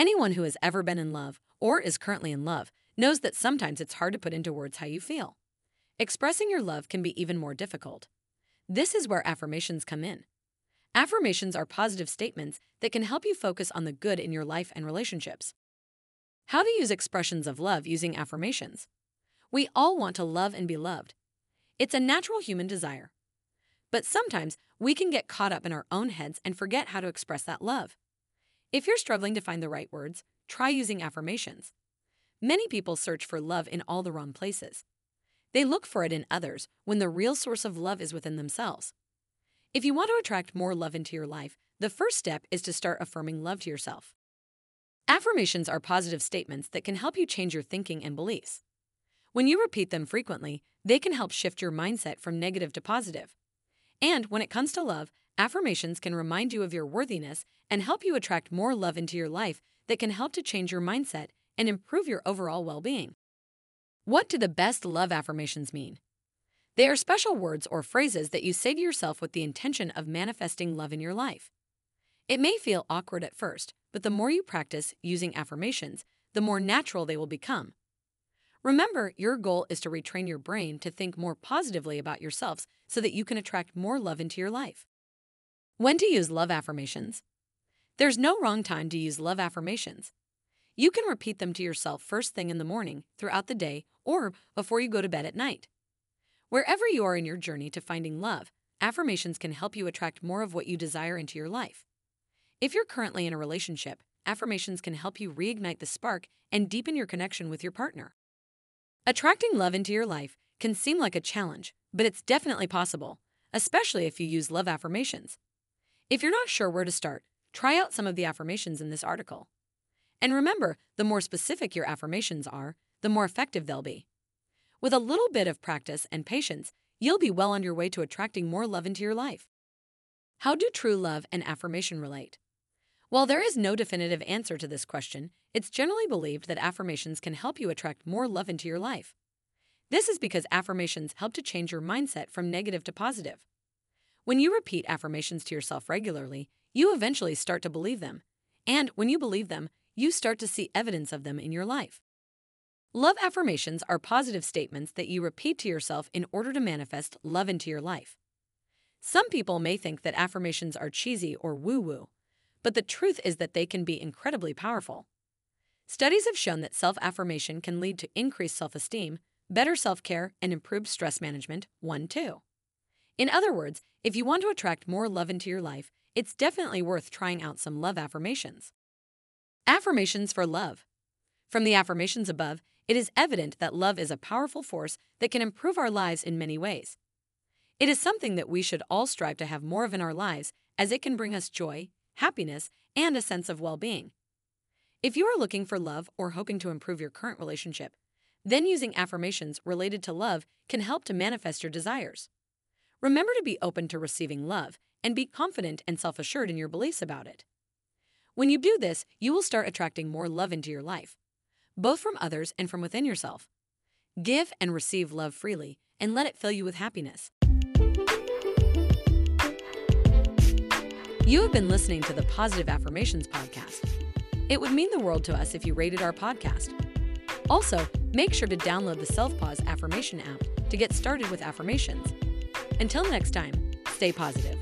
Anyone who has ever been in love or is currently in love knows that sometimes it's hard to put into words how you feel. Expressing your love can be even more difficult. This is where affirmations come in. Affirmations are positive statements that can help you focus on the good in your life and relationships. How to use expressions of love using affirmations. We all want to love and be loved. It's a natural human desire. But sometimes we can get caught up in our own heads and forget how to express that love. If you're struggling to find the right words, try using affirmations. Many people search for love in all the wrong places. They look for it in others when the real source of love is within themselves. If you want to attract more love into your life, the first step is to start affirming love to yourself. Affirmations are positive statements that can help you change your thinking and beliefs. When you repeat them frequently, they can help shift your mindset from negative to positive. And when it comes to love, affirmations can remind you of your worthiness and help you attract more love into your life that can help to change your mindset and improve your overall well being. What do the best love affirmations mean? They are special words or phrases that you say to yourself with the intention of manifesting love in your life. It may feel awkward at first, but the more you practice using affirmations, the more natural they will become. Remember, your goal is to retrain your brain to think more positively about yourselves so that you can attract more love into your life. When to use love affirmations? There's no wrong time to use love affirmations. You can repeat them to yourself first thing in the morning, throughout the day, or before you go to bed at night. Wherever you are in your journey to finding love, affirmations can help you attract more of what you desire into your life. If you're currently in a relationship, affirmations can help you reignite the spark and deepen your connection with your partner. Attracting love into your life can seem like a challenge, but it's definitely possible, especially if you use love affirmations. If you're not sure where to start, Try out some of the affirmations in this article. And remember, the more specific your affirmations are, the more effective they'll be. With a little bit of practice and patience, you'll be well on your way to attracting more love into your life. How do true love and affirmation relate? While there is no definitive answer to this question, it's generally believed that affirmations can help you attract more love into your life. This is because affirmations help to change your mindset from negative to positive. When you repeat affirmations to yourself regularly, you eventually start to believe them. And when you believe them, you start to see evidence of them in your life. Love affirmations are positive statements that you repeat to yourself in order to manifest love into your life. Some people may think that affirmations are cheesy or woo woo, but the truth is that they can be incredibly powerful. Studies have shown that self affirmation can lead to increased self esteem, better self care, and improved stress management. 1 2. In other words, if you want to attract more love into your life, it's definitely worth trying out some love affirmations. Affirmations for love. From the affirmations above, it is evident that love is a powerful force that can improve our lives in many ways. It is something that we should all strive to have more of in our lives as it can bring us joy, happiness, and a sense of well being. If you are looking for love or hoping to improve your current relationship, then using affirmations related to love can help to manifest your desires. Remember to be open to receiving love and be confident and self assured in your beliefs about it. When you do this, you will start attracting more love into your life, both from others and from within yourself. Give and receive love freely and let it fill you with happiness. You have been listening to the Positive Affirmations Podcast. It would mean the world to us if you rated our podcast. Also, make sure to download the Self Pause Affirmation app to get started with affirmations. Until next time, stay positive.